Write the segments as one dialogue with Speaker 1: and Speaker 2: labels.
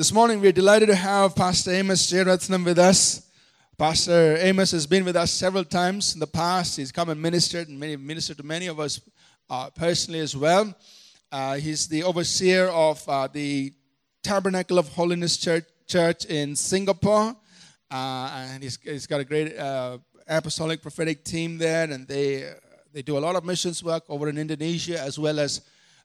Speaker 1: This morning, we're delighted to have Pastor Amos Jayarathnam with us. Pastor Amos has been with us several times in the past. He's come and ministered and many, ministered to many of us uh, personally as well. Uh, he's the overseer of uh, the Tabernacle of Holiness Church, Church in Singapore. Uh, and he's, he's got a great uh, apostolic prophetic team there, and they, they do a lot of missions work over in Indonesia as well as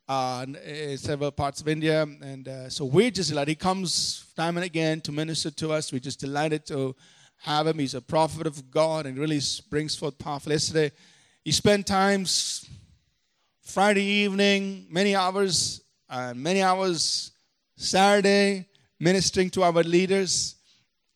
Speaker 1: uh, in several parts of India. And uh, so we're just delighted. He comes time and again to minister to us. We're just delighted to have him. He's a prophet of God and really brings forth powerful. Yesterday, he spent times Friday evening, many hours, uh, many hours Saturday, ministering to our leaders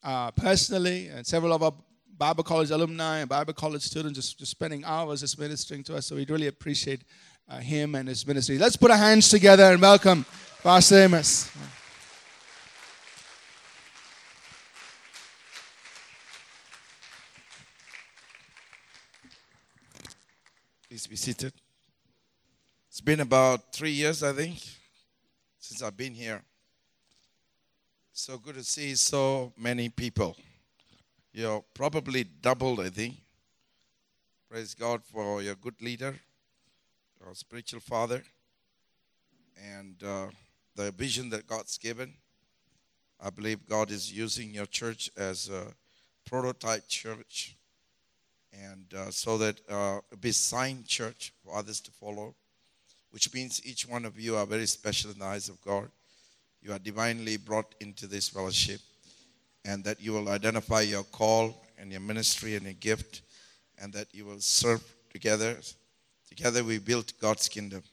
Speaker 1: uh, personally, and several of our Bible college alumni and Bible college students just, just spending hours just ministering to us. So we really appreciate uh, him and his ministry. Let's put our hands together and welcome Pastor Amos.
Speaker 2: Please be seated. It's been about three years, I think, since I've been here. So good to see so many people. You're probably doubled, I think. Praise God for your good leader our spiritual father, and uh, the vision that God's given. I believe God is using your church as a prototype church, and uh, so that uh, be sign church for others to follow, which means each one of you are very special in the eyes of God. You are divinely brought into this fellowship, and that you will identify your call and your ministry and your gift, and that you will serve together Together we built God's kingdom.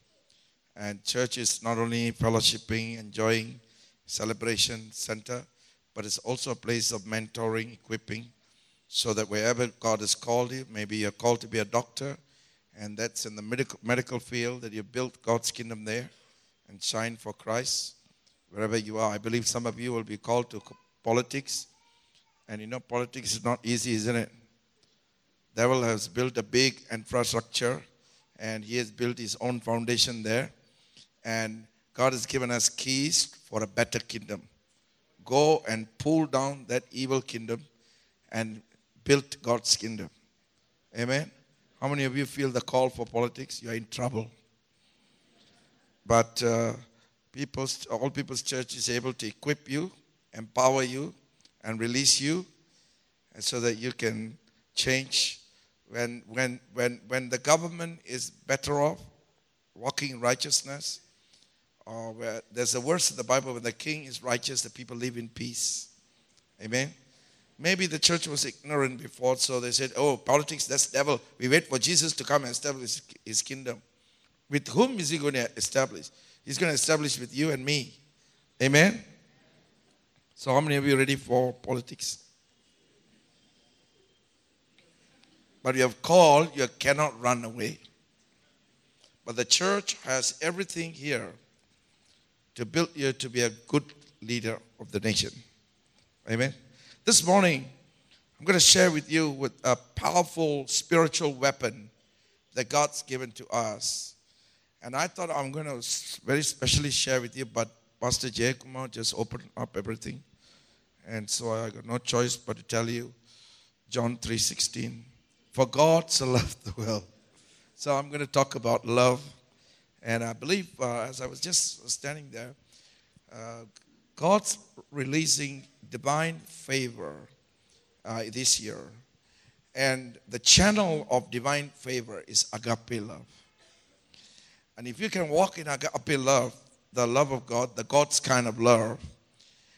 Speaker 2: And church is not only fellowshipping, enjoying, celebration center, but it's also a place of mentoring, equipping, so that wherever God has called you, maybe you're called to be a doctor, and that's in the medical, medical field, that you built God's kingdom there and shine for Christ. Wherever you are, I believe some of you will be called to politics. And you know, politics is not easy, isn't it? Devil has built a big infrastructure and he has built his own foundation there. And God has given us keys for a better kingdom. Go and pull down that evil kingdom and build God's kingdom. Amen. How many of you feel the call for politics? You're in trouble. But uh, people's, all people's church is able to equip you, empower you, and release you, so that you can change when, when, when, when the government is better off walking in righteousness, or where there's a verse in the Bible when the king is righteous, the people live in peace. Amen. Maybe the church was ignorant before, so they said, Oh, politics, that's devil. We wait for Jesus to come and establish his kingdom. With whom is he going to establish? He's going to establish with you and me. Amen. So, how many of you ready for politics? But you have called, you cannot run away. But the church has everything here to build you to be a good leader of the nation. Amen. This morning, I'm going to share with you with a powerful spiritual weapon that God's given to us. And I thought I'm going to very specially share with you, but Pastor Jay Kumar just opened up everything. And so I got no choice but to tell you John 3:16. For God so loved the world. So I'm going to talk about love. And I believe uh, as I was just standing there, uh, God's releasing divine favor uh, this year. And the channel of divine favor is agape love. And if you can walk in agape love, the love of God, the God's kind of love,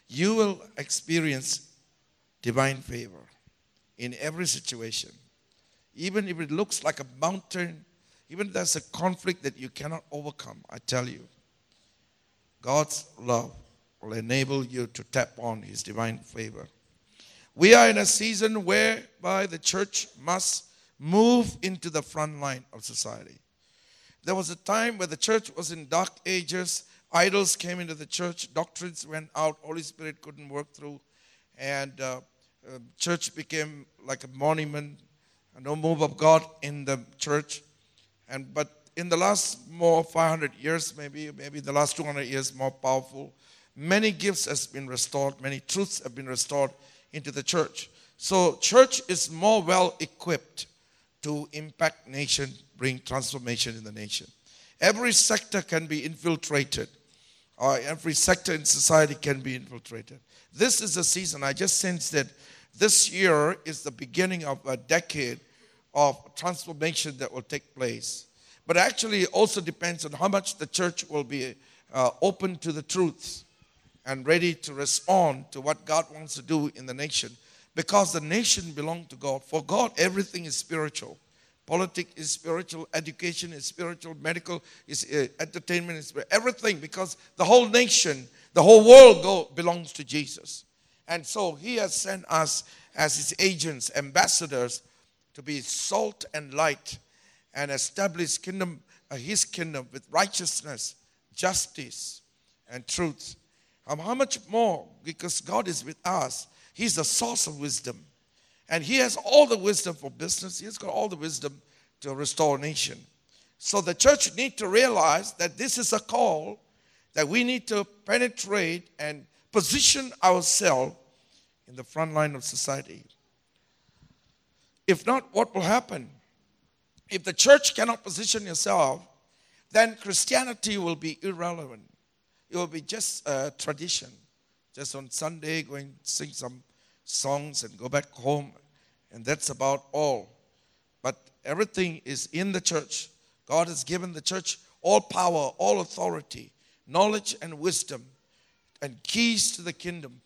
Speaker 2: you will experience divine favor in every situation even if it looks like a mountain, even if there's a conflict that you cannot overcome, I tell you, God's love will enable you to tap on His divine favor. We are in a season whereby the church must move into the front line of society. There was a time where the church was in dark ages. Idols came into the church, doctrines went out, Holy Spirit couldn't work through, and uh, uh, church became like a monument no move of God in the church. And but in the last more 500 years, maybe maybe the last 200 years, more powerful. many gifts has been restored, many truths have been restored into the church. So church is more well equipped to impact nation, bring transformation in the nation. Every sector can be infiltrated, or every sector in society can be infiltrated. This is a season, I just sense that this year is the beginning of a decade of transformation that will take place. But actually, it also depends on how much the church will be uh, open to the truths and ready to respond to what God wants to do in the nation. Because the nation belongs to God. For God, everything is spiritual. Politics is spiritual, education is spiritual, medical is uh, entertainment is everything. Because the whole nation, the whole world go, belongs to Jesus. And so He has sent us as His agents, ambassadors, to be salt and light and establish kingdom, uh, His kingdom with righteousness, justice, and truth. Um, how much more? Because God is with us. He's the source of wisdom. And He has all the wisdom for business. He has got all the wisdom to restore nation. So the church need to realize that this is a call that we need to penetrate and position ourselves in the front line of society. If not, what will happen? If the church cannot position itself, then Christianity will be irrelevant. It will be just a tradition. Just on Sunday, going sing some songs and go back home, and that's about all. But everything is in the church. God has given the church all power, all authority, knowledge, and wisdom, and keys to the kingdom.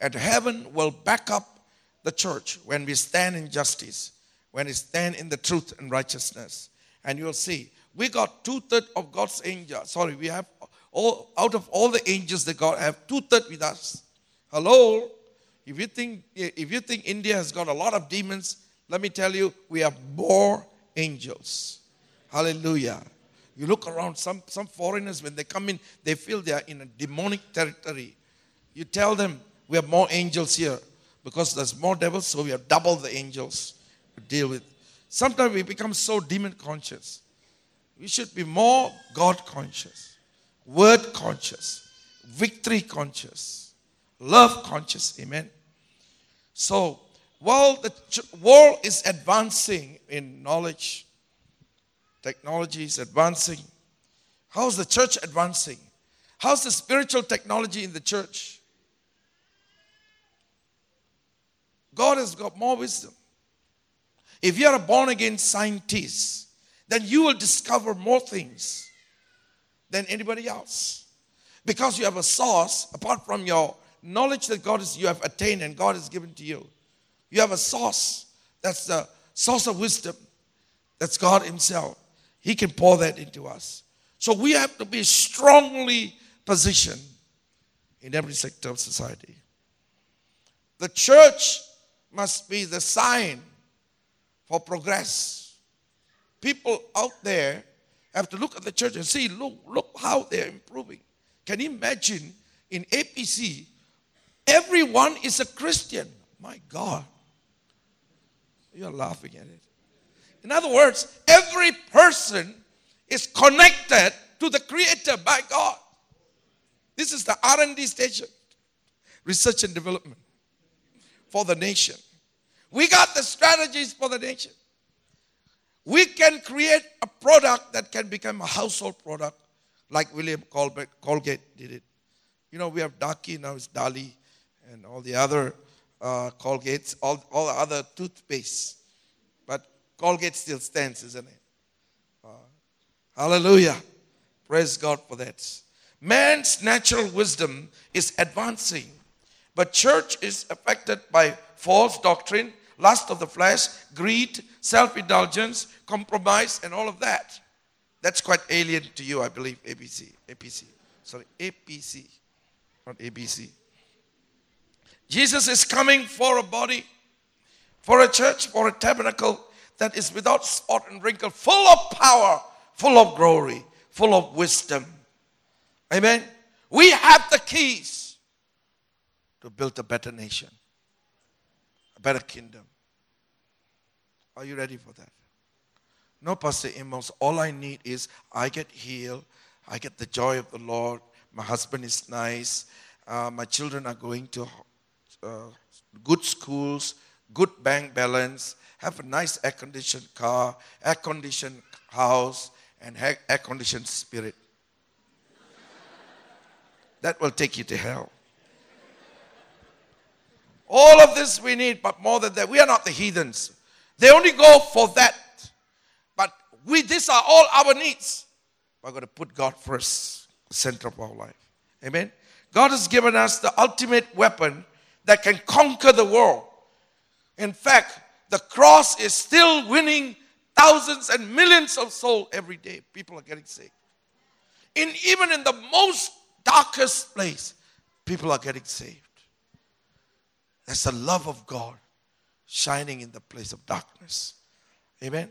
Speaker 2: And heaven will back up the church when we stand in justice, when we stand in the truth and righteousness. And you'll see, we got two thirds of God's angels. Sorry, we have all out of all the angels that God have two thirds with us. Hello. If you think if you think India has got a lot of demons, let me tell you, we have more angels. Hallelujah. You look around, some, some foreigners, when they come in, they feel they are in a demonic territory. You tell them, we have more angels here because there's more devils, so we have double the angels to deal with. Sometimes we become so demon conscious. We should be more God conscious, word conscious, victory conscious, love conscious. Amen. So, while the world is advancing in knowledge, technology is advancing, how's the church advancing? How's the spiritual technology in the church? God has got more wisdom. If you're a born again scientist, then you will discover more things than anybody else. Because you have a source, apart from your knowledge that God is you have attained and God has given to you. You have a source. That's the source of wisdom. That's God Himself. He can pour that into us. So we have to be strongly positioned in every sector of society. The church must be the sign for progress. People out there have to look at the church and see, look, look how they're improving. Can you imagine in APC, everyone is a Christian? My God. You're laughing at it. In other words, every person is connected to the creator by God. This is the R&D station, research and development for the nation. We got the strategies for the nation. We can create a product that can become a household product like William Colgate, did it. You know, we have Darkie, now it's Darlie, and all the other uh, Colgates, all, all the other toothpaste. But Colgate still stands, isn't it? Uh, hallelujah. Praise God for that. Man's natural wisdom is advancing but church is affected by false doctrine, lust of the flesh, greed, self-indulgence, compromise, and all of that. That's quite alien to you, I believe, ABC. APC. Sorry, APC, not ABC. Jesus is coming for a body, for a church, for a tabernacle that is without spot and wrinkle, full of power, full of glory, full of wisdom. Amen. We have the keys to build a better nation, a better kingdom. Are you ready for that? No, Pastor Amos, all I need is I get healed, I get the joy of the Lord, my husband is nice, Uh, my children are going to uh, good schools, good bank balance, have a nice air conditioned car, air conditioned house, and air conditioned spirit. that will take you to hell. All of this we need, but more than that, we are not the heathens. They only go for that. But we, these are all our needs. We're going to put God first, the center of our life. Amen. God has given us the ultimate weapon that can conquer the world. In fact, the cross is still winning thousands and millions of souls every day. People are getting saved. In even in the most darkest place, people are getting saved. That's the love of God shining in the place of darkness. Amen.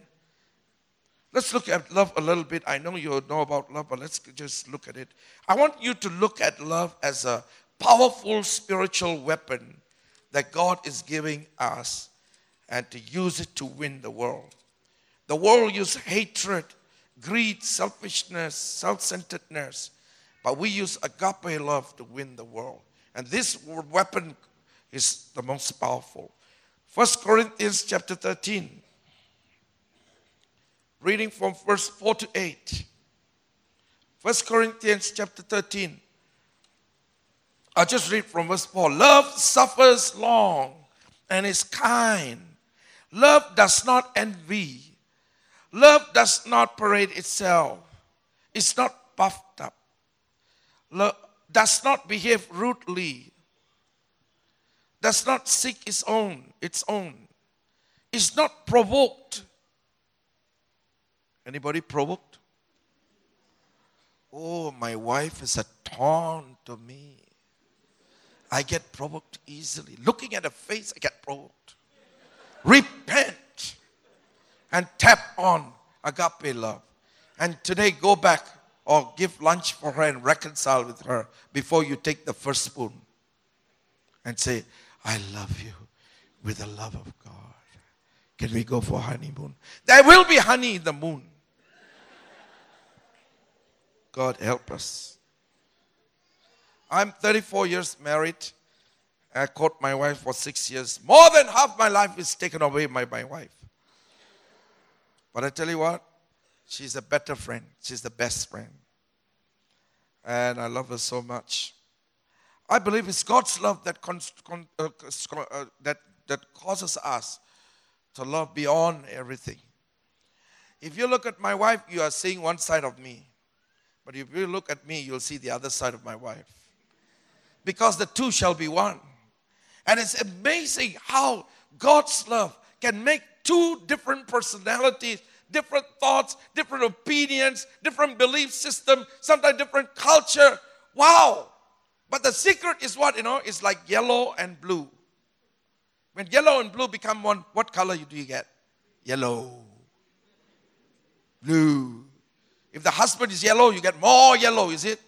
Speaker 2: Let's look at love a little bit. I know you know about love, but let's just look at it. I want you to look at love as a powerful spiritual weapon that God is giving us and to use it to win the world. The world uses hatred, greed, selfishness, self centeredness, but we use agape love to win the world. And this weapon is the most powerful. First Corinthians chapter 13. Reading from verse 4 to 8. First Corinthians chapter 13. I'll just read from verse 4. Love suffers long and is kind. Love does not envy. Love does not parade itself. It's not puffed up. Love does not behave rudely does not seek its own, its own. Is not provoked. Anybody provoked? Oh, my wife is a taunt to me. I get provoked easily. Looking at her face, I get provoked. Repent and tap on agape love. And today, go back or give lunch for her and reconcile with her before you take the first spoon and say, I love you with the love of God. Can we go for a honeymoon? There will be honey in the moon. God help us. I'm 34 years married. I caught my wife for six years. More than half my life is taken away by my wife. But I tell you what, she's a better friend. She's the best friend. And I love her so much. I believe it's God's love that, con- uh, uh, that, that causes us to love beyond everything. If you look at my wife, you are seeing one side of me. But if you look at me, you'll see the other side of my wife. Because the two shall be one. And it's amazing how God's love can make two different personalities, different thoughts, different opinions, different belief system, sometimes different culture. Wow! But the secret is what, you know, it's like yellow and blue. When yellow and blue become one, what color do you get? Yellow. Blue. If the husband is yellow, you get more yellow, is it?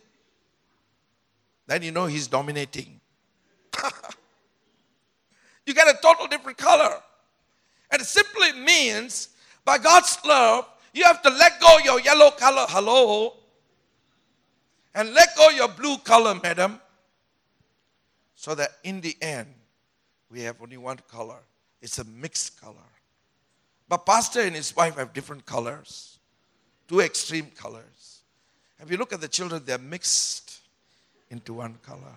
Speaker 2: Then you know he's dominating. you get a total different color. And it simply means by God's love, you have to let go your yellow color, hello, and let go your blue color, madam, so that in the end, we have only one color. It's a mixed color. But Pastor and his wife have different colors, two extreme colors. If you look at the children, they're mixed into one color.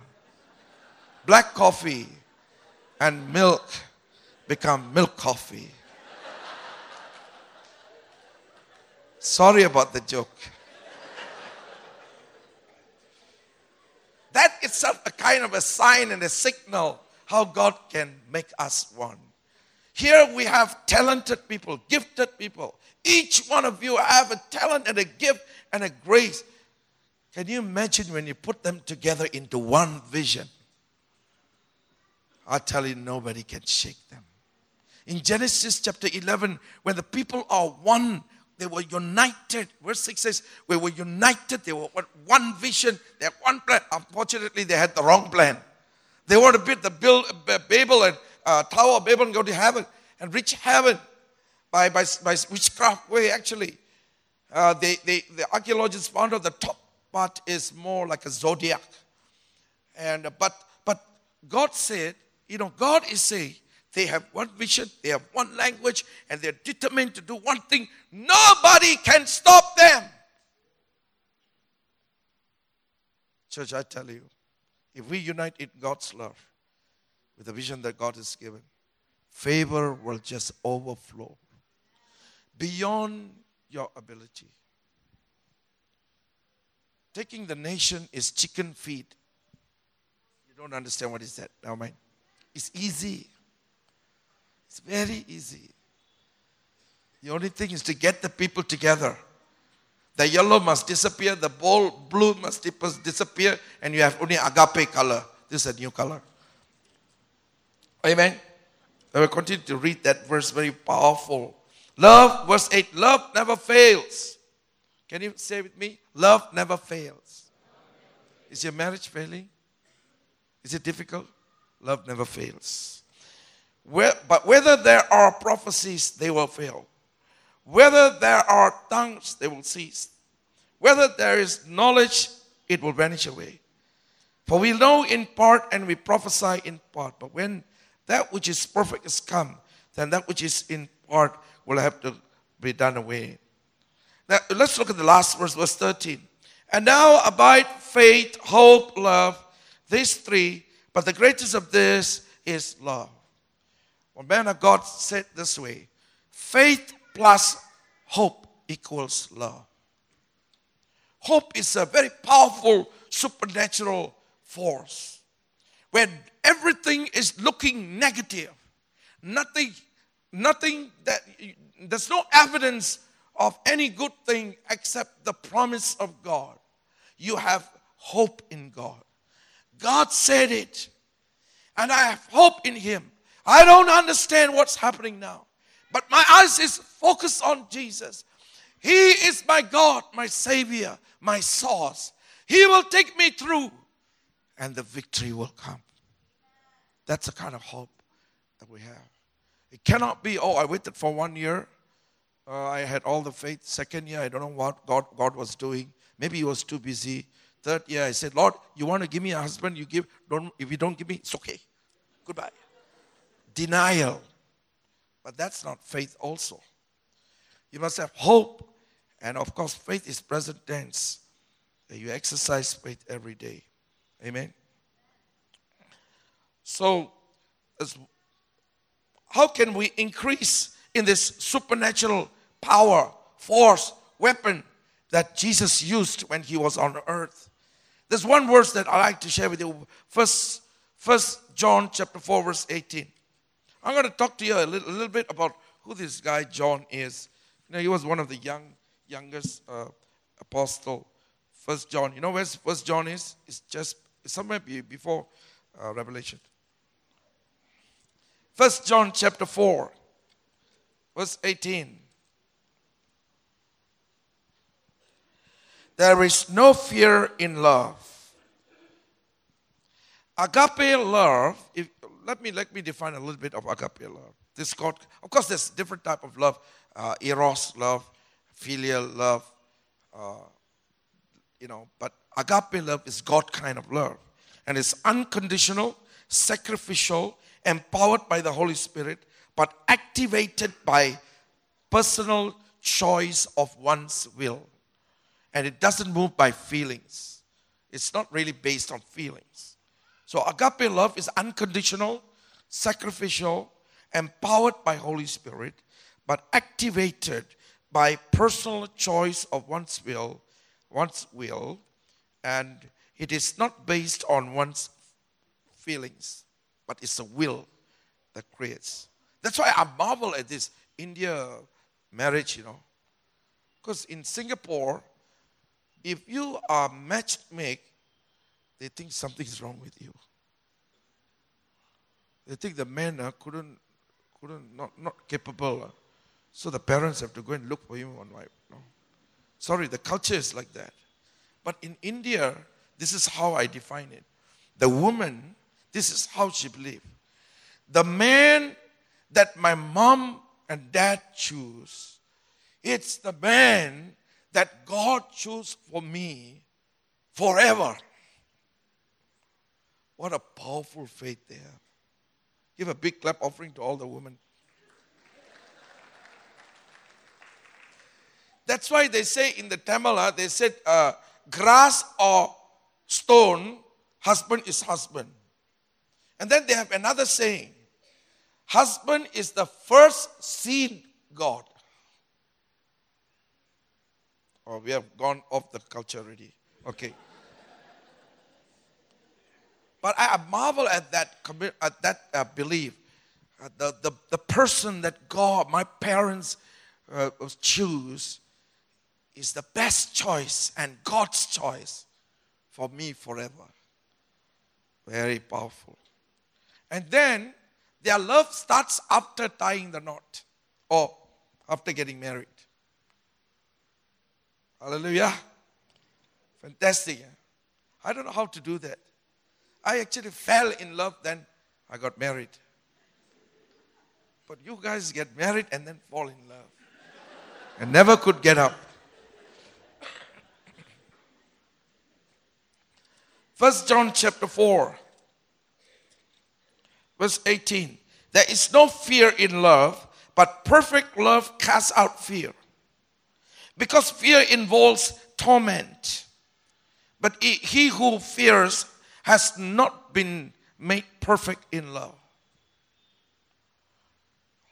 Speaker 2: Black coffee and milk become milk coffee. Sorry about the joke. That itself a kind of a sign and a signal how God can make us one. Here we have talented people, gifted people. Each one of you have a talent and a gift and a grace. Can you imagine when you put them together into one vision? I tell you, nobody can shake them. In Genesis chapter 11, when the people are one they were united. Verse 6 says, We were united. They were one vision. They had one plan. Unfortunately, they had the wrong plan. They wanted to build the build, Babel and uh, Tower of Babel and go to heaven and reach heaven by, by, by witchcraft way, actually. Uh, they, they, the archaeologists found out the top part is more like a zodiac. And uh, but but God said, you know, God is saying they have one vision, they have one language, and they're determined to do one thing. Nobody can stop them. Church, I tell you, if we unite in God's love with the vision that God has given, favor will just overflow beyond your ability. Taking the nation is chicken feed. You don't understand what is that, now mind. It's easy. It's very easy. The only thing is to get the people together. The yellow must disappear, the bold blue must disappear, and you have only agape color. This is a new color. Amen. I will continue to read that verse, very powerful. Love, verse 8, love never fails. Can you say with me? Love never fails. Is your marriage failing? Is it difficult? Love never fails. Where, but whether there are prophecies, they will fail. Whether there are tongues, they will cease. Whether there is knowledge, it will vanish away. For we know in part and we prophesy in part. But when that which is perfect has come, then that which is in part will have to be done away. Now, let's look at the last verse, verse 13. And now abide faith, hope, love, these three, but the greatest of this is love. One man of God said this way faith plus hope equals love. Hope is a very powerful supernatural force. When everything is looking negative, nothing, nothing that there's no evidence of any good thing except the promise of God. You have hope in God. God said it, and I have hope in Him. I don't understand what's happening now, but my eyes is focused on Jesus. He is my God, my Savior, my source. He will take me through, and the victory will come. That's the kind of hope that we have. It cannot be, oh, I waited for one year. Uh, I had all the faith. Second year, I don't know what God, God was doing. Maybe He was too busy. Third year, I said, Lord, you want to give me a husband? You give. Don't, if you don't give me, it's okay. Goodbye. Denial. But that's not faith, also. You must have hope. And of course, faith is present tense. You exercise faith every day. Amen. So, how can we increase in this supernatural power, force, weapon that Jesus used when he was on earth? There's one verse that I like to share with you. First, First John chapter 4, verse 18. I'm going to talk to you a little, a little bit about who this guy John is. You know, he was one of the young, youngest uh, apostle. First John. You know where First John is? It's just it's somewhere before uh, Revelation. First John chapter 4, verse 18. There is no fear in love. Agape love, if, let, me, let me define a little bit of agape love. This God, of course, there's different type of love. Uh, eros love, filial love, uh, you know, but agape love is God kind of love. And it's unconditional, sacrificial, empowered by the Holy Spirit, but activated by personal choice of one's will. And it doesn't move by feelings. It's not really based on feelings. So agape love is unconditional, sacrificial, empowered by Holy Spirit, but activated by personal choice of one's will, one's will, and it is not based on one's feelings but it's a will that creates. That's why I marvel at this India marriage, you know. Because in Singapore, if you are matched make, they think something is wrong with you. They think the man uh, couldn't, couldn't, not, not capable. Uh, so the parents have to go and look for him one wife. No. Sorry, the culture is like that. But in India, this is how I define it. The woman this is how she believed. The man that my mom and dad choose, it's the man that God chose for me forever. What a powerful faith they have. Give a big clap offering to all the women. That's why they say in the Tamil, they said, uh, grass or stone, husband is husband. And then they have another saying husband is the first seen God. Oh, we have gone off the culture already. Okay. But I marvel at that, at that uh, belief. Uh, the, the, the person that God, my parents, uh, choose is the best choice and God's choice for me forever. Very powerful. And then their love starts after tying the knot or after getting married. Hallelujah. Fantastic. I don't know how to do that. I actually fell in love, then I got married. But you guys get married and then fall in love. And never could get up. First John chapter 4, verse 18. There is no fear in love, but perfect love casts out fear. Because fear involves torment. But he who fears has not been made perfect in love.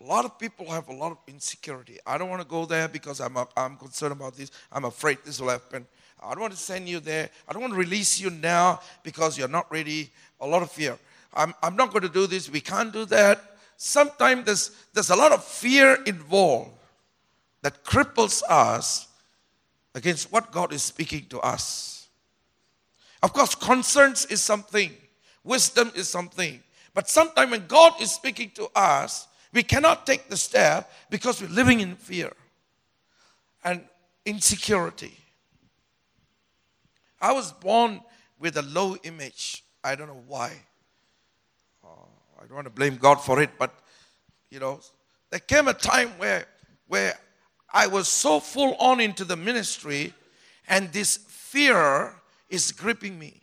Speaker 2: A lot of people have a lot of insecurity. I don't want to go there because I'm, I'm concerned about this. I'm afraid this will happen. I don't want to send you there. I don't want to release you now because you're not ready. A lot of fear. I'm, I'm not going to do this. We can't do that. Sometimes there's, there's a lot of fear involved that cripples us against what God is speaking to us. Of course, concerns is something, wisdom is something. But sometimes when God is speaking to us, we cannot take the step because we're living in fear and insecurity. I was born with a low image. I don't know why. Uh, I don't want to blame God for it, but you know, there came a time where where I was so full on into the ministry, and this fear is gripping me.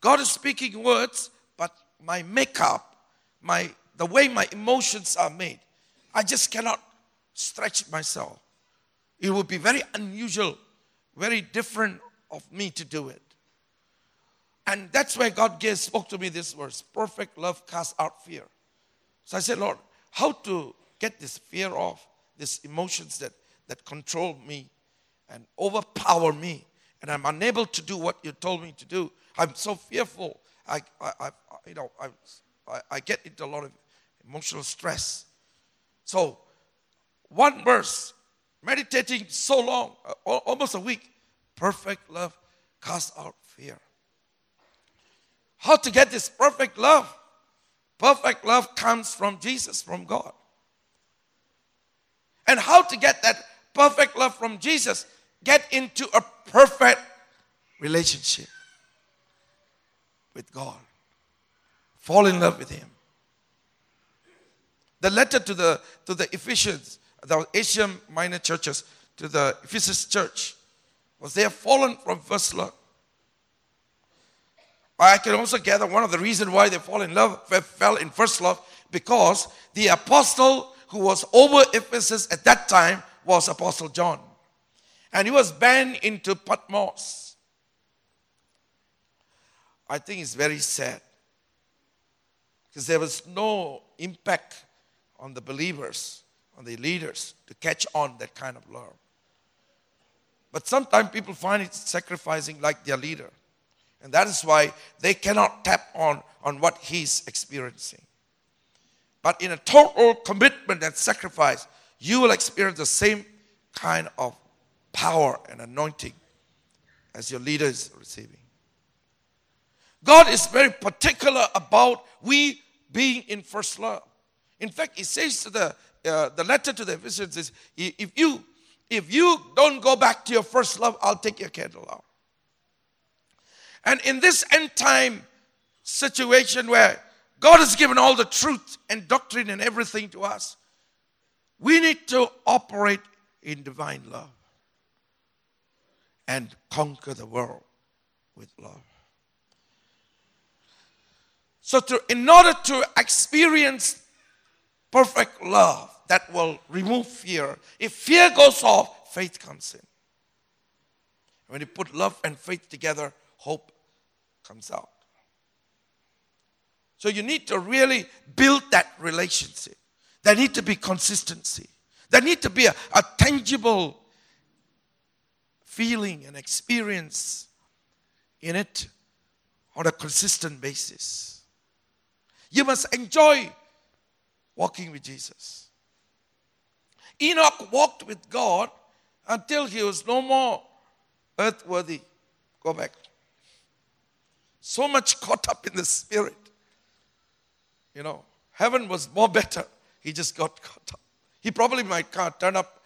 Speaker 2: God is speaking words, but my makeup, my the way my emotions are made, I just cannot stretch myself. It would be very unusual, very different of me to do it. And that's where God gave, spoke to me this verse perfect love casts out fear. So I said, Lord, how to get this fear off, these emotions that, that control me and overpower me, and I'm unable to do what you told me to do. I'm so fearful. I, I, I you know, I, I get into a lot of emotional stress. So, one verse, meditating so long, uh, almost a week, Perfect love casts out fear. How to get this perfect love? Perfect love comes from Jesus, from God. And how to get that perfect love from Jesus? Get into a perfect relationship with God. Fall in love with Him. The letter to the, to the Ephesians, the Asian minor churches, to the Ephesus church, was they have fallen from first love. I can also gather one of the reasons why they fall in love, fell in first love, because the apostle who was over Ephesus at that time was Apostle John. And he was banned into Patmos. I think it's very sad because there was no impact on the believers, on the leaders to catch on that kind of love. But sometimes people find it sacrificing like their leader. And that is why they cannot tap on, on what he's experiencing. But in a total commitment and sacrifice, you will experience the same kind of power and anointing as your leader is receiving. God is very particular about we being in first love. In fact, he says to the, uh, the letter to the Ephesians, is if you if you don't go back to your first love, I'll take your candle out. And in this end time situation where God has given all the truth and doctrine and everything to us, we need to operate in divine love and conquer the world with love. So, to, in order to experience perfect love that will remove fear, if fear goes off, faith comes in. When you put love and faith together, hope comes out. So you need to really build that relationship. There need to be consistency. There need to be a, a tangible feeling and experience in it on a consistent basis. You must enjoy walking with Jesus. Enoch walked with God until he was no more earthworthy. Go back. So much caught up in the spirit. You know, heaven was more better. He just got caught up. He probably might turn up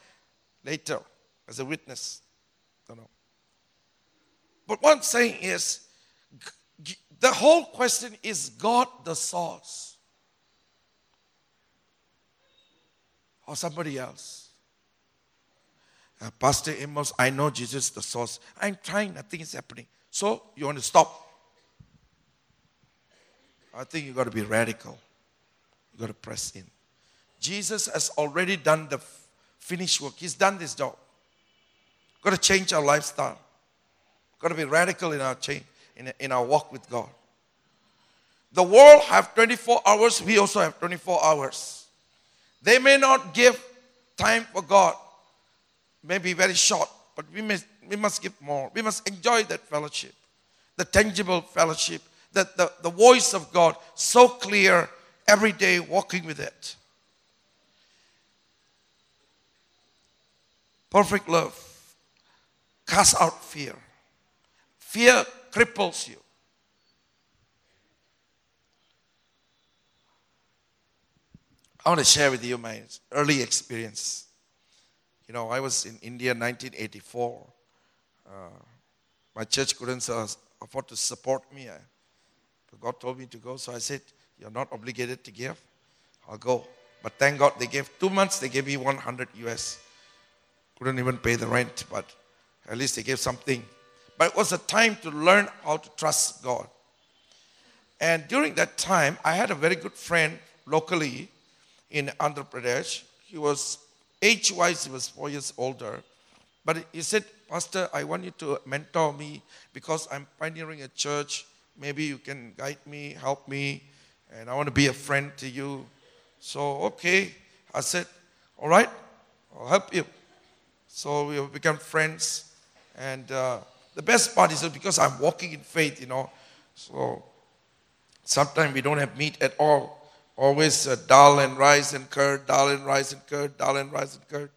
Speaker 2: later as a witness. Don't know. But I'm saying is, the whole question is God the source? Or somebody else? Uh, Pastor Amos, I know Jesus is the source. I'm trying, nothing is happening. So you want to stop? I think you got to be radical. You got to press in. Jesus has already done the finished work. He's done this job. Got to change our lifestyle. Got to be radical in our change, in, in our walk with God. The world have 24 hours. We also have 24 hours. They may not give time for God. Maybe very short, but we must, we must give more. We must enjoy that fellowship, the tangible fellowship, that the, the voice of God so clear every day, walking with it. Perfect love casts out fear. Fear cripples you. I want to share with you my early experience. You know, I was in India in 1984. Uh, my church couldn't afford to support me. I, God told me to go, so I said, You're not obligated to give. I'll go. But thank God they gave two months, they gave me 100 US. Couldn't even pay the rent, but at least they gave something. But it was a time to learn how to trust God. And during that time, I had a very good friend locally in Andhra Pradesh. He was age wise, he was four years older. But he said, Pastor, I want you to mentor me because I'm pioneering a church. Maybe you can guide me, help me, and I want to be a friend to you. So, okay. I said, All right, I'll help you. So we have become friends. And uh, the best part is because I'm walking in faith, you know, so sometimes we don't have meat at all. Always uh, dal and rice and curd, dal and rice and curd, dal and rice and curd.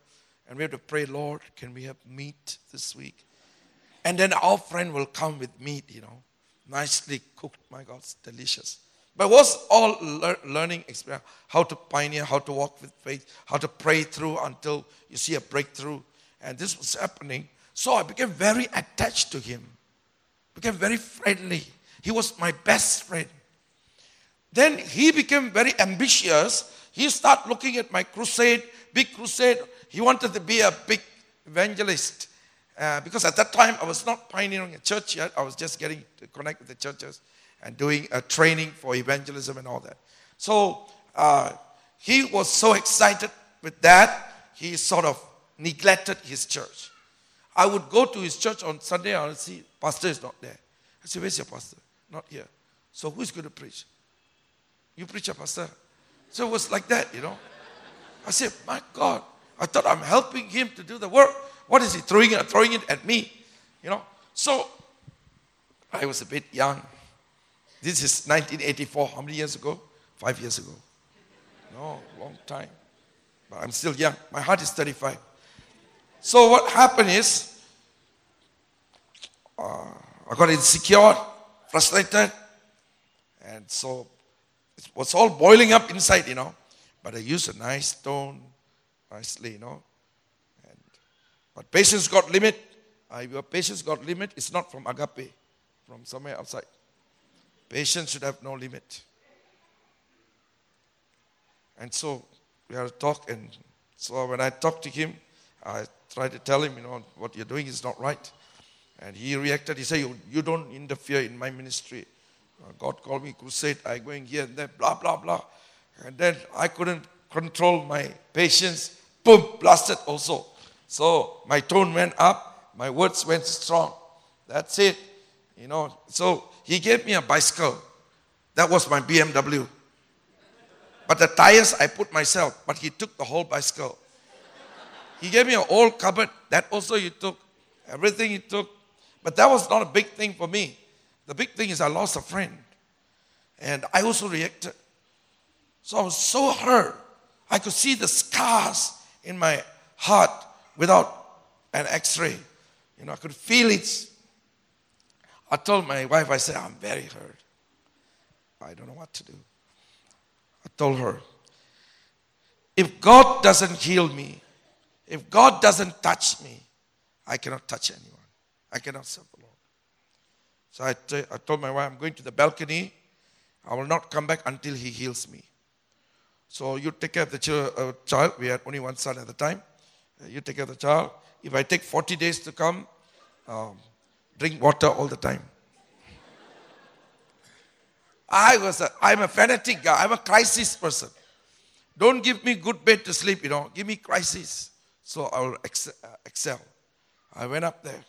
Speaker 2: And we have to pray, Lord, can we have meat this week? And then our friend will come with meat, you know, nicely cooked. My God, it's delicious. But was all learning experience how to pioneer, how to walk with faith, how to pray through until you see a breakthrough and this was happening. So I became very attached to him, became very friendly. He was my best friend. Then he became very ambitious. He started looking at my crusade, big crusade. He wanted to be a big evangelist. Uh, because at that time I was not pioneering a church yet. I was just getting to connect with the churches and doing a training for evangelism and all that. So uh, he was so excited with that. He sort of neglected his church. I would go to his church on Sunday, I would see, pastor is not there. I say, where's your pastor? Not here. So who's going to preach? You preach, a pastor. So it was like that, you know. I said, my God, I thought I'm helping him to do the work. What is he throwing it, throwing it at me? You know. So I was a bit young. This is 1984. How many years ago? Five years ago. No, long time. But I'm still young. My heart is 35. So what happened is, uh, I got insecure, frustrated, and so it was all boiling up inside, you know. But I used a nice tone, nicely, you know. And, but patience got limit. Uh, your patience got limit. It's not from agape, from somewhere outside. Patience should have no limit. And so we had to talk, and so when I talked to him, I tried to tell him, you know, what you're doing is not right. And he reacted. He said, you, you don't interfere in my ministry. Uh, God called me crusade. I going here and there, blah, blah, blah. And then I couldn't control my patience. Boom, blasted also. So my tone went up, my words went strong. That's it. You know, so he gave me a bicycle. That was my BMW. But the tires I put myself, but he took the whole bicycle. He gave me an old cupboard. That also he took. Everything he took. But that was not a big thing for me. The big thing is I lost a friend. And I also reacted. So I was so hurt. I could see the scars in my heart without an x ray. You know, I could feel it. I told my wife, I said, I'm very hurt. I don't know what to do. I told her, if God doesn't heal me, if God doesn't touch me, I cannot touch anyone. I cannot serve the Lord. So I, t- I told my wife, I'm going to the balcony. I will not come back until He heals me. So you take care of the ch- uh, child. We had only one son at the time. Uh, you take care of the child. If I take 40 days to come, um, drink water all the time. I was a, I'm a fanatic guy. I'm a crisis person. Don't give me good bed to sleep, you know. Give me crisis. So I will uh, excel. I went up there.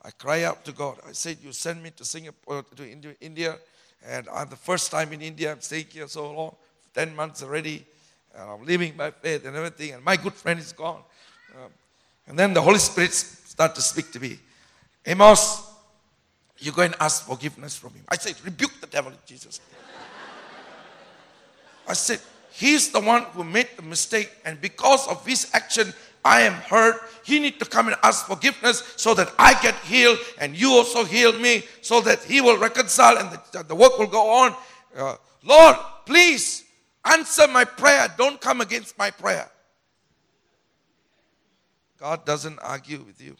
Speaker 2: I cry out to God. I said, You send me to Singapore, to India, and I'm the first time in India. I'm staying here so long, 10 months already. And I'm living by faith and everything. And my good friend is gone. Um, and then the Holy Spirit started to speak to me. Amos, you go and ask forgiveness from him. I said, rebuke the devil Jesus' I said, he's the one who made the mistake, and because of his action, I am hurt. He need to come and ask forgiveness so that I get healed, and you also heal me, so that he will reconcile and the, the work will go on. Uh, Lord, please answer my prayer. Don't come against my prayer. God doesn't argue with you.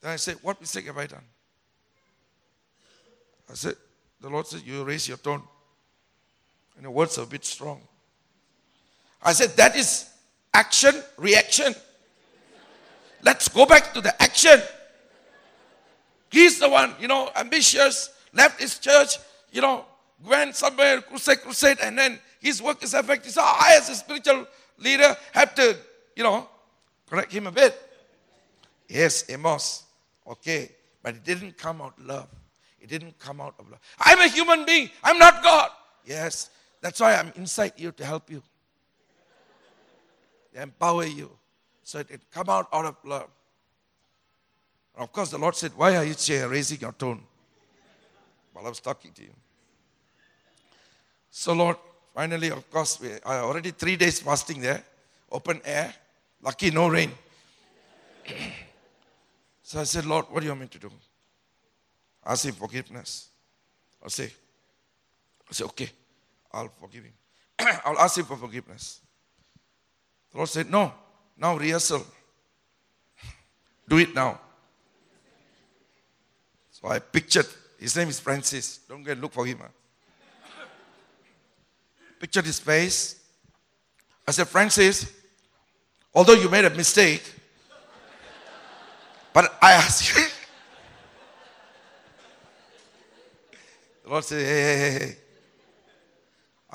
Speaker 2: Then I said, What mistake have I done? I said, The Lord said, You raise your tone. The words are a bit strong. I said, That is action, reaction. Let's go back to the action. He's the one, you know, ambitious, left his church, you know, went somewhere, crusade, crusade, and then his work is affected. So I, as a spiritual leader, have to, you know, correct him a bit. Yes, Amos. Okay. But it didn't come out love. It didn't come out of love. I'm a human being. I'm not God. Yes. That's why I'm inside you to help you. To empower you. So it come out out of love. And of course, the Lord said, Why are you raising your tone? While I was talking to you. So, Lord, finally, of course, we are already three days fasting there, open air. Lucky, no rain. so I said, Lord, what do you want me to do? Ask him forgiveness. I say, I say, okay, I'll forgive him. I'll ask him for forgiveness. The Lord said, No, now rehearsal. Do it now. So I pictured, his name is Francis. Don't go and look for him. Huh? Pictured his face. I said, Francis, although you made a mistake, but I ask you. the Lord said, hey, hey, hey, hey.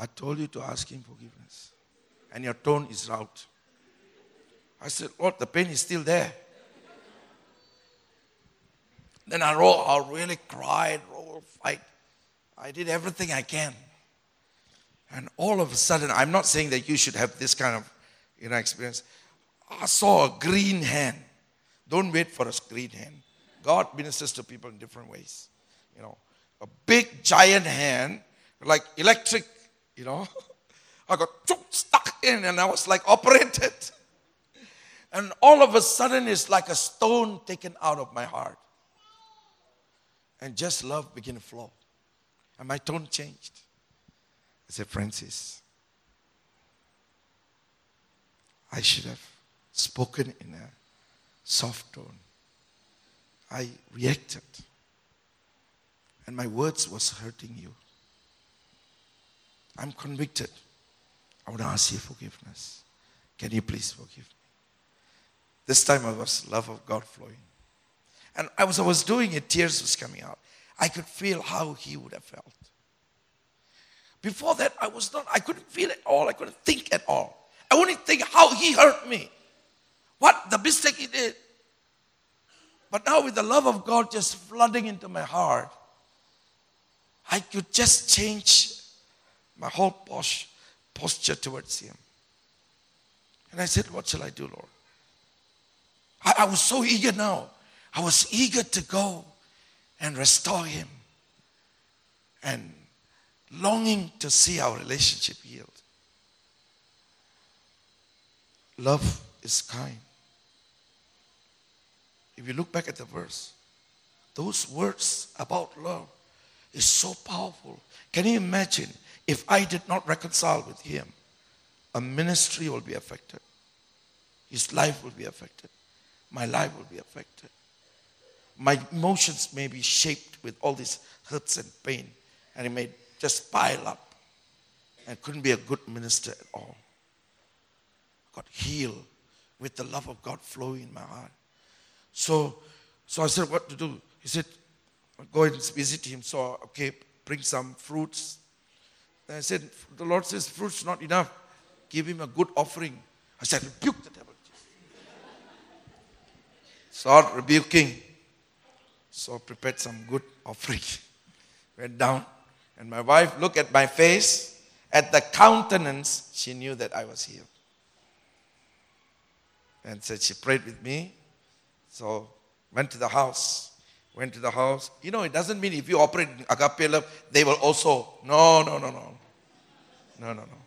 Speaker 2: I told you to ask him forgiveness. And your tone is out. I said, Lord, the pain is still there. Then I I really cried, roll, fight. I did everything I can. And all of a sudden, I'm not saying that you should have this kind of you know, experience. I saw a green hand. Don't wait for a green hand. God ministers to people in different ways. You know, a big giant hand, like electric, you know. I got stuck in and I was like operated. And all of a sudden, it's like a stone taken out of my heart. And just love began to flow. And my tone changed. I said, Francis, I should have spoken in a soft tone. I reacted. And my words was hurting you. I'm convicted. I want to ask you forgiveness. Can you please forgive me? This time I was love of God flowing. And I was, I was doing it, tears was coming out. I could feel how he would have felt. Before that, I was not, I couldn't feel at all. I couldn't think at all. I only think how he hurt me. What the mistake he did. But now with the love of God just flooding into my heart, I could just change my whole posh, posture towards him. And I said, What shall I do, Lord? I, I was so eager now. I was eager to go and restore him and longing to see our relationship healed. Love is kind. If you look back at the verse, those words about love is so powerful. Can you imagine if I did not reconcile with him? A ministry will be affected. His life will be affected. My life will be affected. My emotions may be shaped with all these hurts and pain, and it may just pile up. And couldn't be a good minister at all. Got healed with the love of God flowing in my heart. So, so I said, what to do? He said, go and visit him. So, okay, bring some fruits. And I said, the Lord says, fruits not enough. Give him a good offering. I said, rebuke the devil. Start rebuking. So prepared some good offering. Went down. And my wife looked at my face. At the countenance, she knew that I was healed. And said she prayed with me. So went to the house Went to the house. You know, it doesn't mean if you operate in agape love, they will also. No, no, no, no. No, no, no.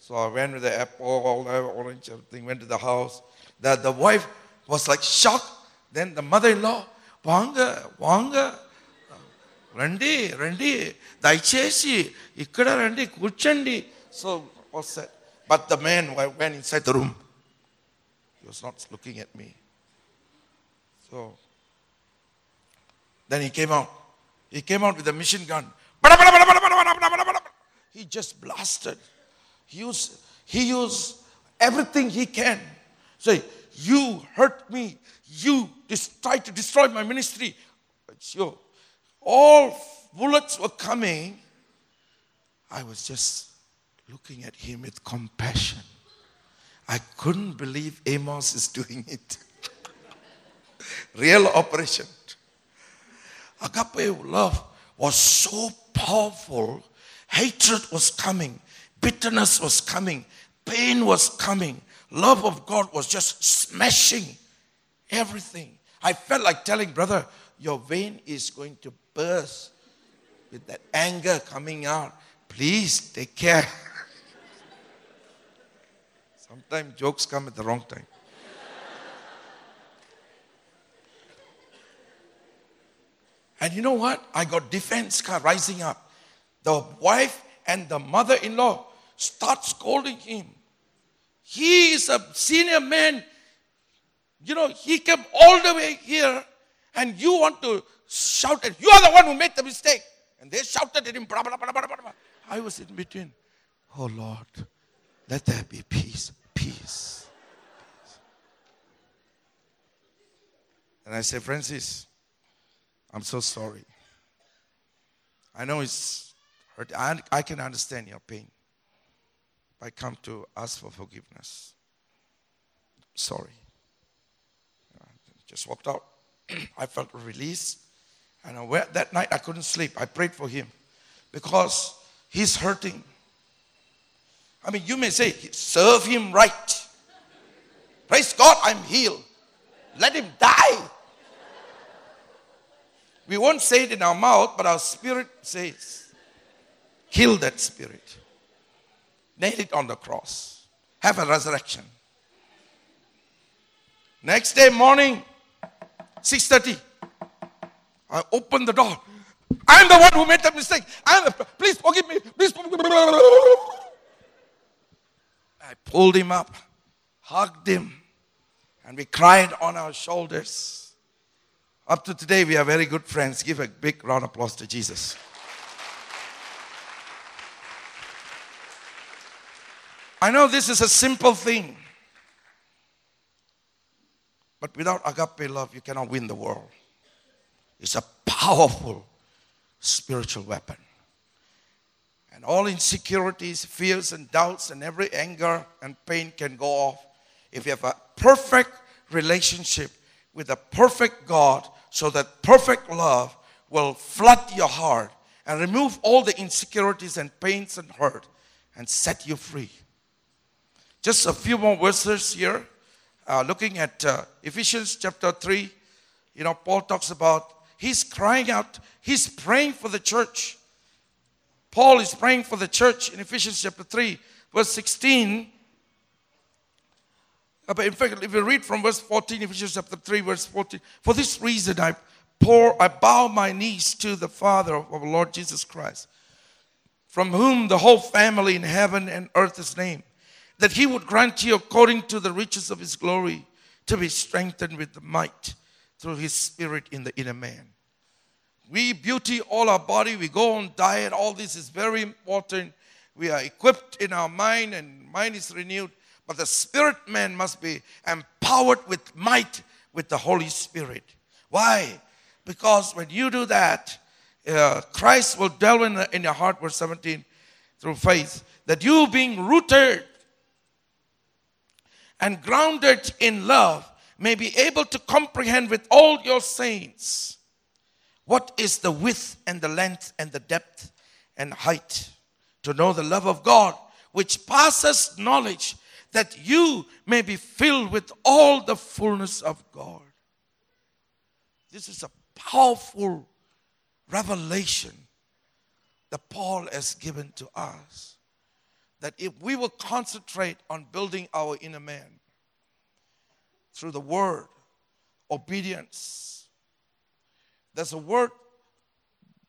Speaker 2: So I went with the apple, all the orange, everything, went to the house. The, the wife was like shocked. Then the mother-in-law, వాంగ వాంగ రండి రండి దయచేసి ఇక్కడ రండి కూర్చోండి so said. But the man went inside the room. He was not looking at me. So then he came out. He came out with a machine gun. He just blasted. He used, he used everything he can. Say, you hurt me. You tried to destroy my ministry. So all bullets were coming. I was just looking at him with compassion. I couldn't believe Amos is doing it. Real operation. Agape love was so powerful. Hatred was coming, bitterness was coming, pain was coming love of God was just smashing everything. I felt like telling, brother, your vein is going to burst with that anger coming out. Please take care. Sometimes jokes come at the wrong time. And you know what? I got defense car rising up. The wife and the mother in law start scolding him. He is a senior man. You know, he came all the way here, and you want to shout at you are the one who made the mistake. And they shouted at him. Blah, blah, blah, I was in between. Oh Lord, let there be peace, peace. And I said, Francis, I'm so sorry. I know it's hurt. I, I can understand your pain. I come to ask for forgiveness. Sorry. Uh, just walked out. I felt released. And I went, that night I couldn't sleep. I prayed for him because he's hurting. I mean, you may say, serve him right. Praise God, I'm healed. Let him die. We won't say it in our mouth, but our spirit says, kill that spirit nail it on the cross, have a resurrection. Next day morning, 6:30, I open the door. I'm the one who made the mistake. I'm the, please forgive me. Please. I pulled him up, hugged him, and we cried on our shoulders. Up to today, we are very good friends. Give a big round of applause to Jesus. I know this is a simple thing. But without agape love, you cannot win the world. It's a powerful spiritual weapon. And all insecurities, fears, and doubts, and every anger and pain can go off if you have a perfect relationship with a perfect God, so that perfect love will flood your heart and remove all the insecurities and pains and hurt and set you free. Just a few more verses here. Uh, looking at uh, Ephesians chapter 3, you know, Paul talks about he's crying out, he's praying for the church. Paul is praying for the church in Ephesians chapter 3, verse 16. Uh, but in fact, if you read from verse 14, Ephesians chapter 3, verse 14, for this reason I pour, I bow my knees to the Father of our Lord Jesus Christ, from whom the whole family in heaven and earth is named, that he would grant you according to the riches of his glory to be strengthened with the might through his spirit in the inner man. We beauty all our body, we go on diet, all this is very important. We are equipped in our mind and mind is renewed, but the spirit man must be empowered with might with the Holy Spirit. Why? Because when you do that, uh, Christ will dwell in, in your heart, verse 17, through faith, that you being rooted and grounded in love may be able to comprehend with all your saints what is the width and the length and the depth and height, to know the love of God, which passes knowledge, that you may be filled with all the fullness of God. This is a powerful revelation that Paul has given to us. That if we will concentrate on building our inner man through the word, obedience, there's a word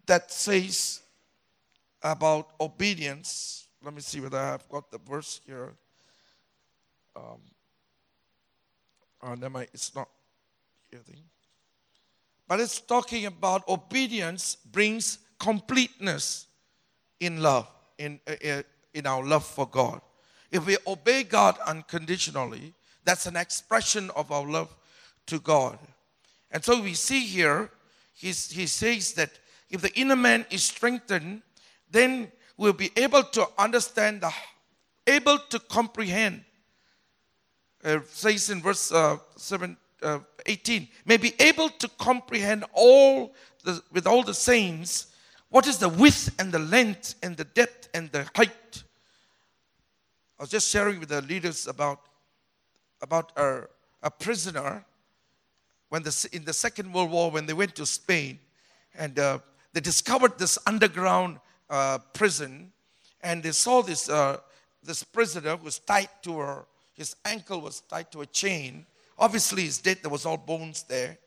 Speaker 2: that says about obedience. Let me see whether I've got the verse here. Um, oh, never mind, it's not. But it's talking about obedience brings completeness in love, in, uh, uh, in our love for God. If we obey God unconditionally, that's an expression of our love to God. And so we see here, he says that if the inner man is strengthened, then we'll be able to understand, the, able to comprehend. Uh, says in verse uh, 7, uh, 18 may be able to comprehend all the, with all the saints what is the width and the length and the depth and the height. I was just sharing with the leaders about about a, a prisoner when the, in the Second World War when they went to Spain and uh, they discovered this underground uh, prison and they saw this uh, this prisoner was tied to her his ankle was tied to a chain Obviously, he's dead. There was all bones there.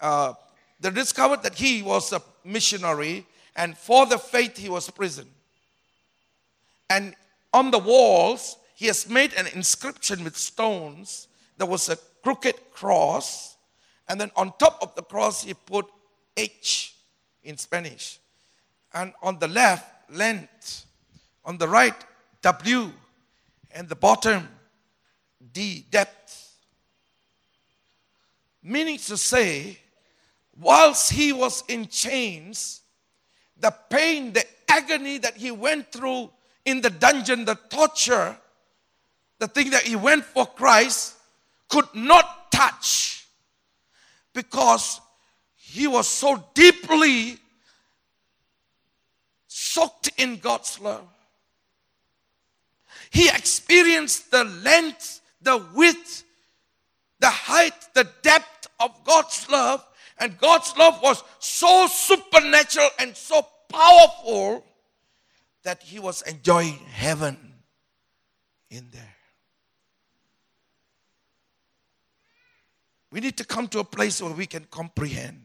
Speaker 2: Uh, they discovered that he was a missionary, and for the faith he was prison. And on the walls, he has made an inscription with stones. There was a crooked cross, and then on top of the cross, he put H in Spanish. And on the left, length. On the right, W. And the bottom, D, depth. Meaning to say, whilst he was in chains, the pain, the agony that he went through in the dungeon, the torture, the thing that he went for Christ could not touch because he was so deeply soaked in God's love. He experienced the length, the width, the height, the depth of God's love, and God's love was so supernatural and so powerful that he was enjoying heaven in there. We need to come to a place where we can comprehend.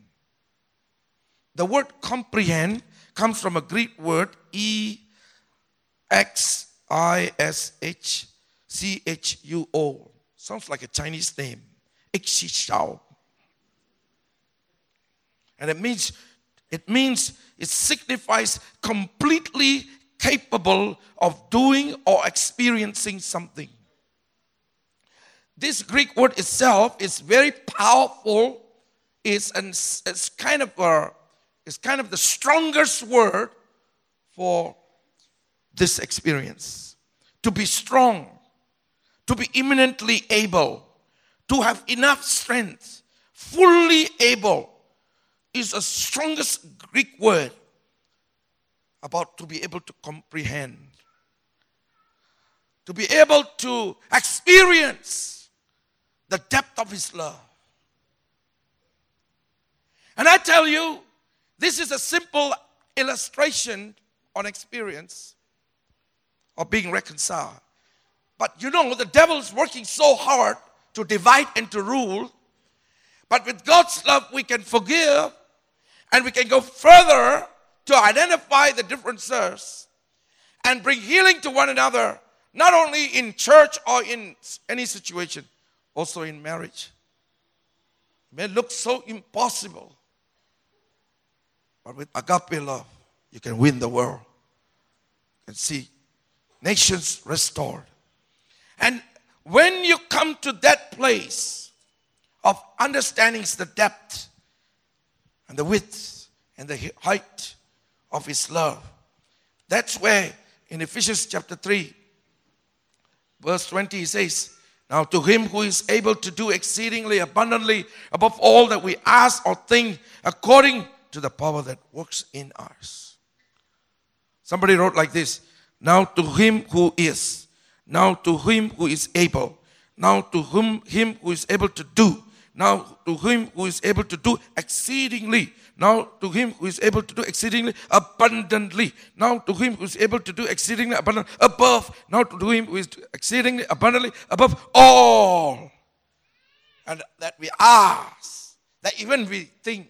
Speaker 2: The word comprehend comes from a Greek word E X I S H C H U O. Sounds like a Chinese name. Ixishao. And it means, it means, it signifies completely capable of doing or experiencing something. This Greek word itself is very powerful. It's, an, it's kind of a, is kind of the strongest word for this experience. To be strong, to be eminently able, to have enough strength, fully able is the strongest Greek word about to be able to comprehend, to be able to experience the depth of His love. And I tell you, this is a simple illustration on experience of being reconciled. But you know, the devil's working so hard to divide and to rule. But with God's love, we can forgive and we can go further to identify the differences and bring healing to one another, not only in church or in any situation, also in marriage. It may look so impossible, but with agape love, you can win the world. and see nations restored. And when you come to that place of understanding the depth and the width and the height of his love, that's where in Ephesians chapter 3, verse 20, he says, Now to him who is able to do exceedingly abundantly above all that we ask or think, according to the power that works in us. Somebody wrote like this Now to him who is, now to him who is able, now to whom him who is able to do, now to him who is able to do exceedingly, now to him who is able to do exceedingly abundantly, now to him who is able to do exceedingly abundantly above, now to him who is exceedingly abundantly above all. And that we ask, that even we think,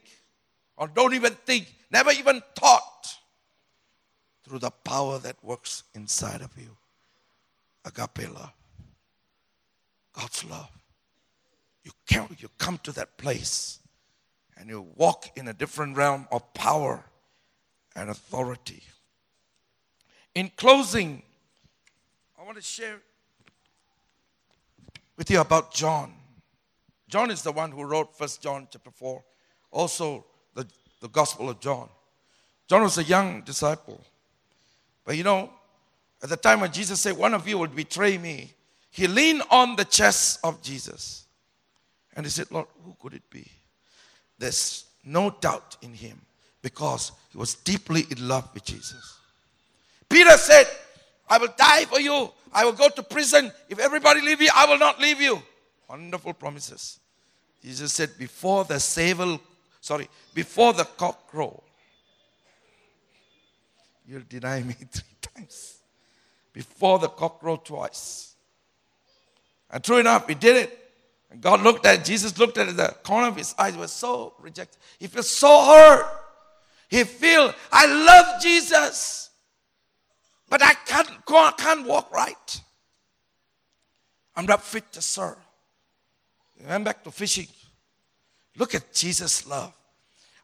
Speaker 2: or don't even think, never even thought, through the power that works inside of you. Agape love. God's love. You, can, you come to that place and you walk in a different realm of power and authority. In closing, I want to share with you about John. John is the one who wrote First John chapter 4, also the, the Gospel of John. John was a young disciple. But you know, at the time when Jesus said, One of you will betray me, he leaned on the chest of Jesus. And he said, Lord, who could it be? There's no doubt in him because he was deeply in love with Jesus. Peter said, I will die for you. I will go to prison. If everybody leave you, I will not leave you. Wonderful promises. Jesus said, before the sable, sorry, before the cock crow, you'll deny me three times. Before the cock crow twice. And true enough, he did it. And God looked at Jesus looked at it, the corner of his eyes was so rejected. He felt so hurt. He feel I love Jesus, but I can't go, I can't walk right. I'm not fit to serve. He went back to fishing. Look at Jesus' love.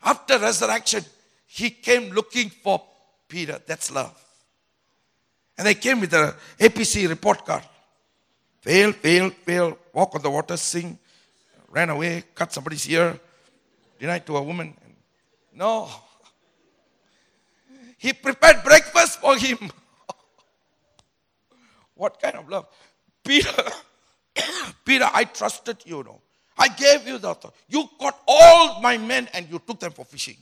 Speaker 2: After resurrection, he came looking for Peter. That's love. And they came with a APC report card. Fail, fail, fail, walk on the water, sing, ran away, cut somebody's ear, denied to a woman. No. He prepared breakfast for him. what kind of love? Peter, Peter, I trusted you, no. I gave you the authority. You got all my men and you took them for fishing.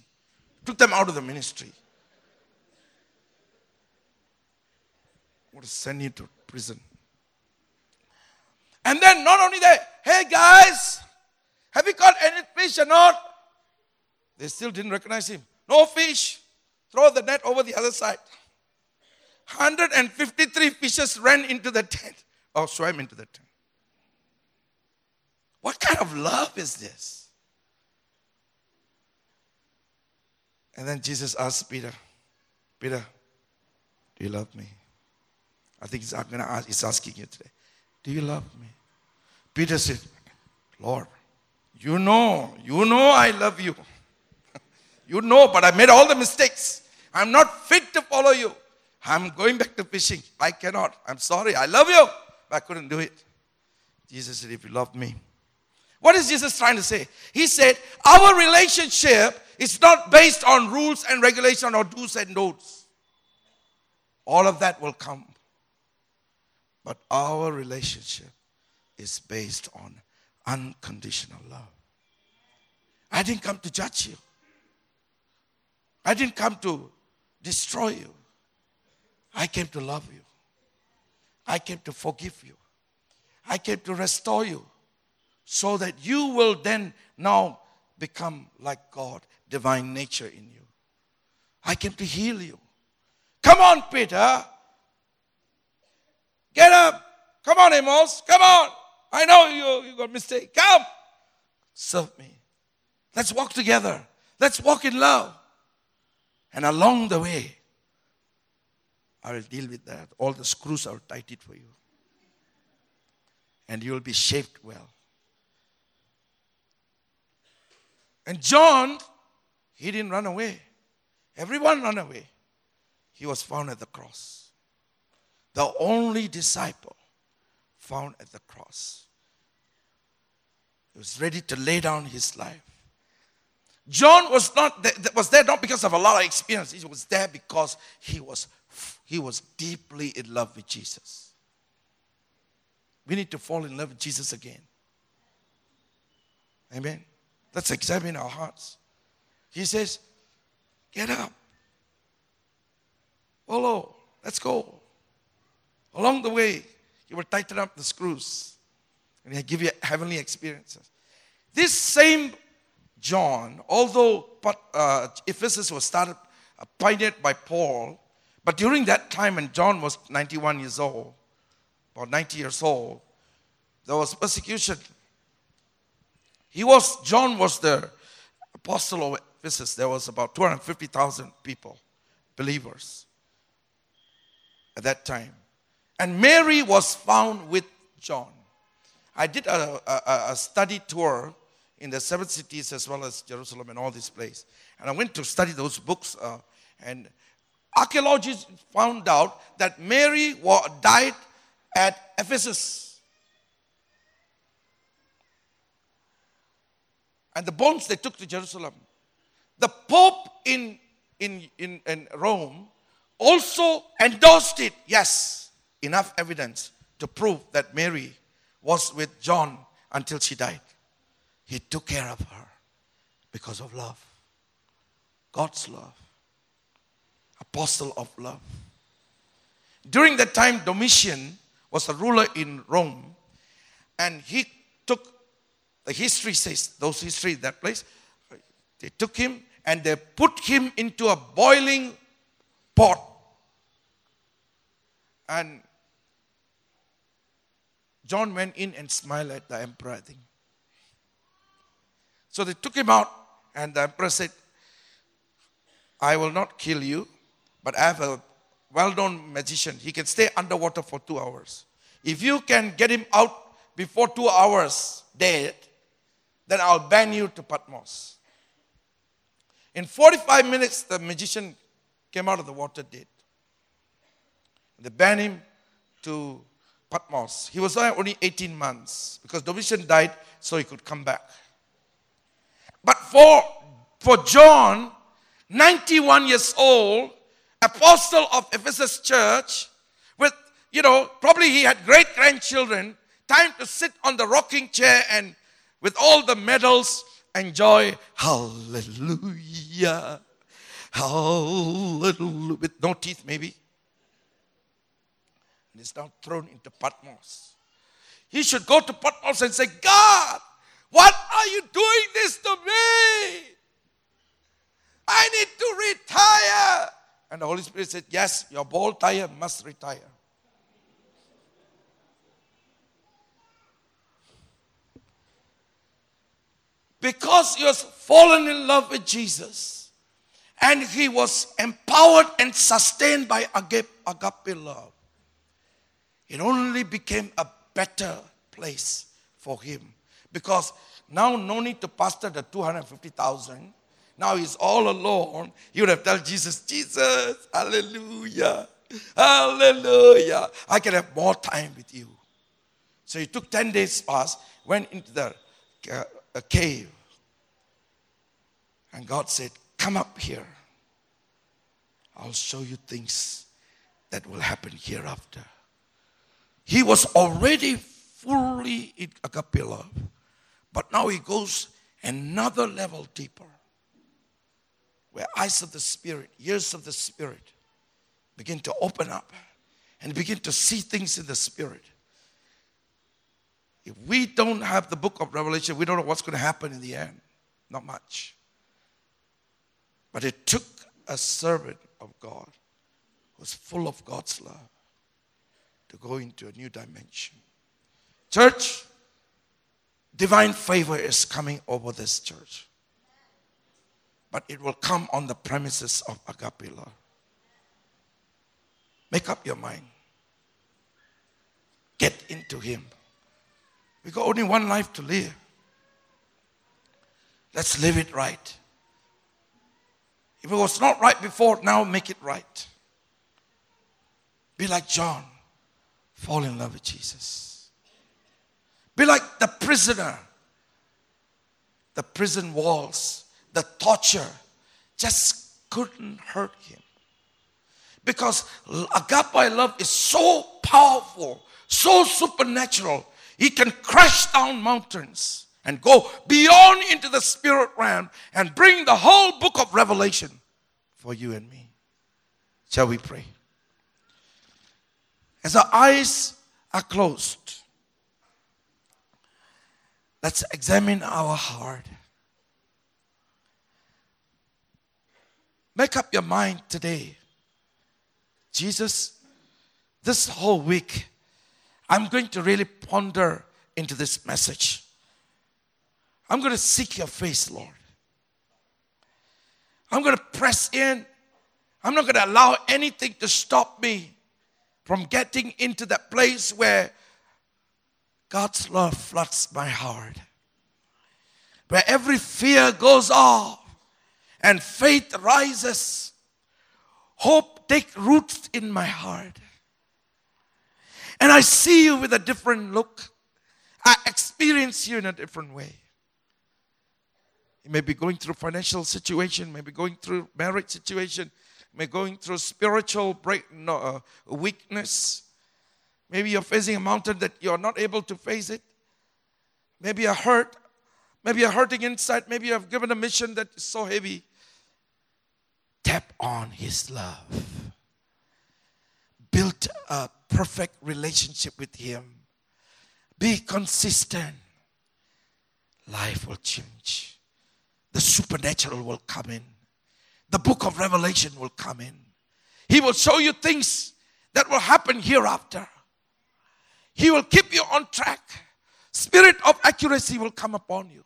Speaker 2: Took them out of the ministry. To send you to prison. And then not only that, hey guys, have you caught any fish or not? They still didn't recognize him. No fish. Throw the net over the other side. 153 fishes ran into the tent or swam into the tent. What kind of love is this? And then Jesus asked Peter, Peter, do you love me? I think he's, to ask, he's asking you today. Do you love me? Peter said, Lord, you know, you know I love you. you know, but I made all the mistakes. I'm not fit to follow you. I'm going back to fishing. I cannot. I'm sorry. I love you, but I couldn't do it. Jesus said, If you love me. What is Jesus trying to say? He said, Our relationship is not based on rules and regulation or do's and don'ts. All of that will come. But our relationship is based on unconditional love. I didn't come to judge you. I didn't come to destroy you. I came to love you. I came to forgive you. I came to restore you so that you will then now become like God, divine nature in you. I came to heal you. Come on, Peter. Get up. Come on, Amos. Come on. I know you, you got mistake. Come. Serve me. Let's walk together. Let's walk in love. And along the way, I will deal with that. All the screws, are will tighten it for you. And you will be shaped well. And John, he didn't run away. Everyone ran away. He was found at the cross. The only disciple found at the cross. He was ready to lay down his life. John was not there, was there not because of a lot of experience. He was there because he was he was deeply in love with Jesus. We need to fall in love with Jesus again. Amen. Let's examine our hearts. He says, Get up. Follow. Let's go. Along the way, he will tighten up the screws and he'll give you heavenly experiences. This same John, although uh, Ephesus was started, uh, pioneered by Paul, but during that time when John was 91 years old, or 90 years old, there was persecution he was, John was the apostle of Ephesus. There was about 250,000 people, believers, at that time. And Mary was found with John. I did a, a, a study tour in the seven cities as well as Jerusalem and all these places. And I went to study those books. Uh, and archaeologists found out that Mary died at Ephesus. and the bones they took to Jerusalem. The Pope in, in, in, in Rome also endorsed it. Yes, enough evidence to prove that Mary was with John until she died. He took care of her because of love. God's love. Apostle of love. During that time, Domitian was a ruler in Rome, and he took the history says, those history, that place, they took him and they put him into a boiling pot. And John went in and smiled at the emperor, I think. So they took him out, and the emperor said, I will not kill you, but I have a well known magician. He can stay underwater for two hours. If you can get him out before two hours dead, then I'll ban you to Patmos. In 45 minutes, the magician came out of the water dead. They banned him to Patmos. He was there only 18 months because Domitian died so he could come back. But for, for John, 91 years old, apostle of Ephesus church, with, you know, probably he had great grandchildren, time to sit on the rocking chair and with all the medals, enjoy hallelujah. Hallelujah. With no teeth, maybe. And is now thrown into Patmos. He should go to Patmos and say, God, what are you doing this to me? I need to retire. And the Holy Spirit said, Yes, your ball tire must retire. because he was fallen in love with Jesus and he was empowered and sustained by agape, agape love, it only became a better place for him because now no need to pastor the 250,000. Now he's all alone. He would have told Jesus, Jesus, hallelujah, hallelujah. I can have more time with you. So he took 10 days fast, went into the uh, a cave And God said, Come up here. I'll show you things that will happen hereafter. He was already fully in agape love, but now he goes another level deeper, where eyes of the Spirit, ears of the Spirit begin to open up and begin to see things in the Spirit. If we don't have the book of Revelation, we don't know what's going to happen in the end. Not much. But it took a servant of God who's full of God's love to go into a new dimension. Church, divine favor is coming over this church. But it will come on the premises of agape love. Make up your mind. Get into Him. We got only one life to live. Let's live it right. If it was not right before, now make it right. Be like John. Fall in love with Jesus. Be like the prisoner. The prison walls, the torture just couldn't hurt him. Because agape love is so powerful, so supernatural. He can crash down mountains and go beyond into the spirit realm and bring the whole book of Revelation for you and me. Shall we pray? As our eyes are closed, let's examine our heart. Make up your mind today. Jesus, this whole week, I'm going to really ponder into this message. I'm going to seek your face, Lord. I'm going to press in. I'm not going to allow anything to stop me from getting into that place where God's love floods my heart. Where every fear goes off and faith rises. Hope takes roots in my heart. And I see you with a different look. I experience you in a different way. You may be going through financial situation, maybe going through marriage situation, may going through spiritual break, no, uh, weakness. Maybe you're facing a mountain that you're not able to face it. Maybe you're hurt. Maybe you're hurting inside. Maybe you have given a mission that is so heavy. Tap on His love. Build a perfect relationship with Him. Be consistent. Life will change the supernatural will come in. The book of Revelation will come in. He will show you things that will happen hereafter. He will keep you on track. Spirit of accuracy will come upon you.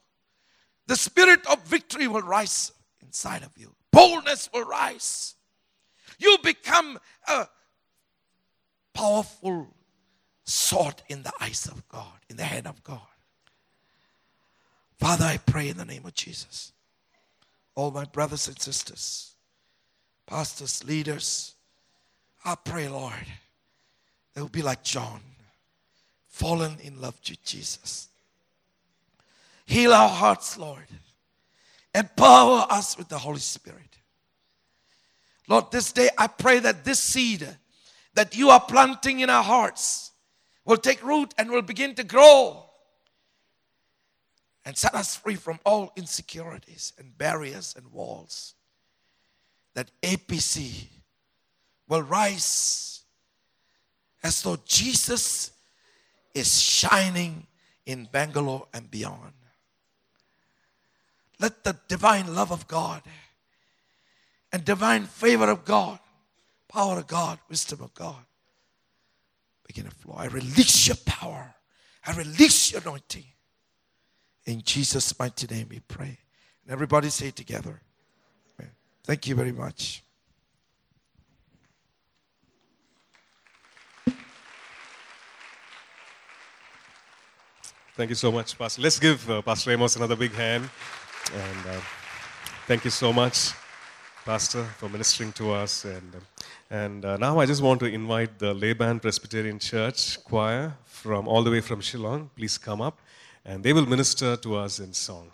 Speaker 2: The spirit of victory will rise inside of you. Boldness will rise. You become a powerful sword in the eyes of God, in the hand of God. Father, I pray in the name of Jesus all my brothers and sisters, pastors, leaders, I pray, Lord, they will be like John, fallen in love with Jesus. Heal our hearts, Lord. Empower us with the Holy Spirit. Lord, this day I pray that this seed that you are planting in our hearts will take root and will begin to grow and set us free from all insecurities and barriers and walls. That APC will rise as though Jesus is shining in Bangalore and beyond. Let the divine love of God and divine favor of God, power of God, wisdom of God begin to flow. I release your power. I release your anointing. In Jesus' mighty name we pray. And everybody say together. Amen. Thank you very much.
Speaker 3: Thank you so much, Pastor. Let's give uh, Pastor Amos another big hand. And uh, thank you so much, Pastor, for ministering to us. And, uh, and uh, now I just want to invite the Laban Presbyterian Church choir from all the way from Shillong. Please come up and they will minister to us in song.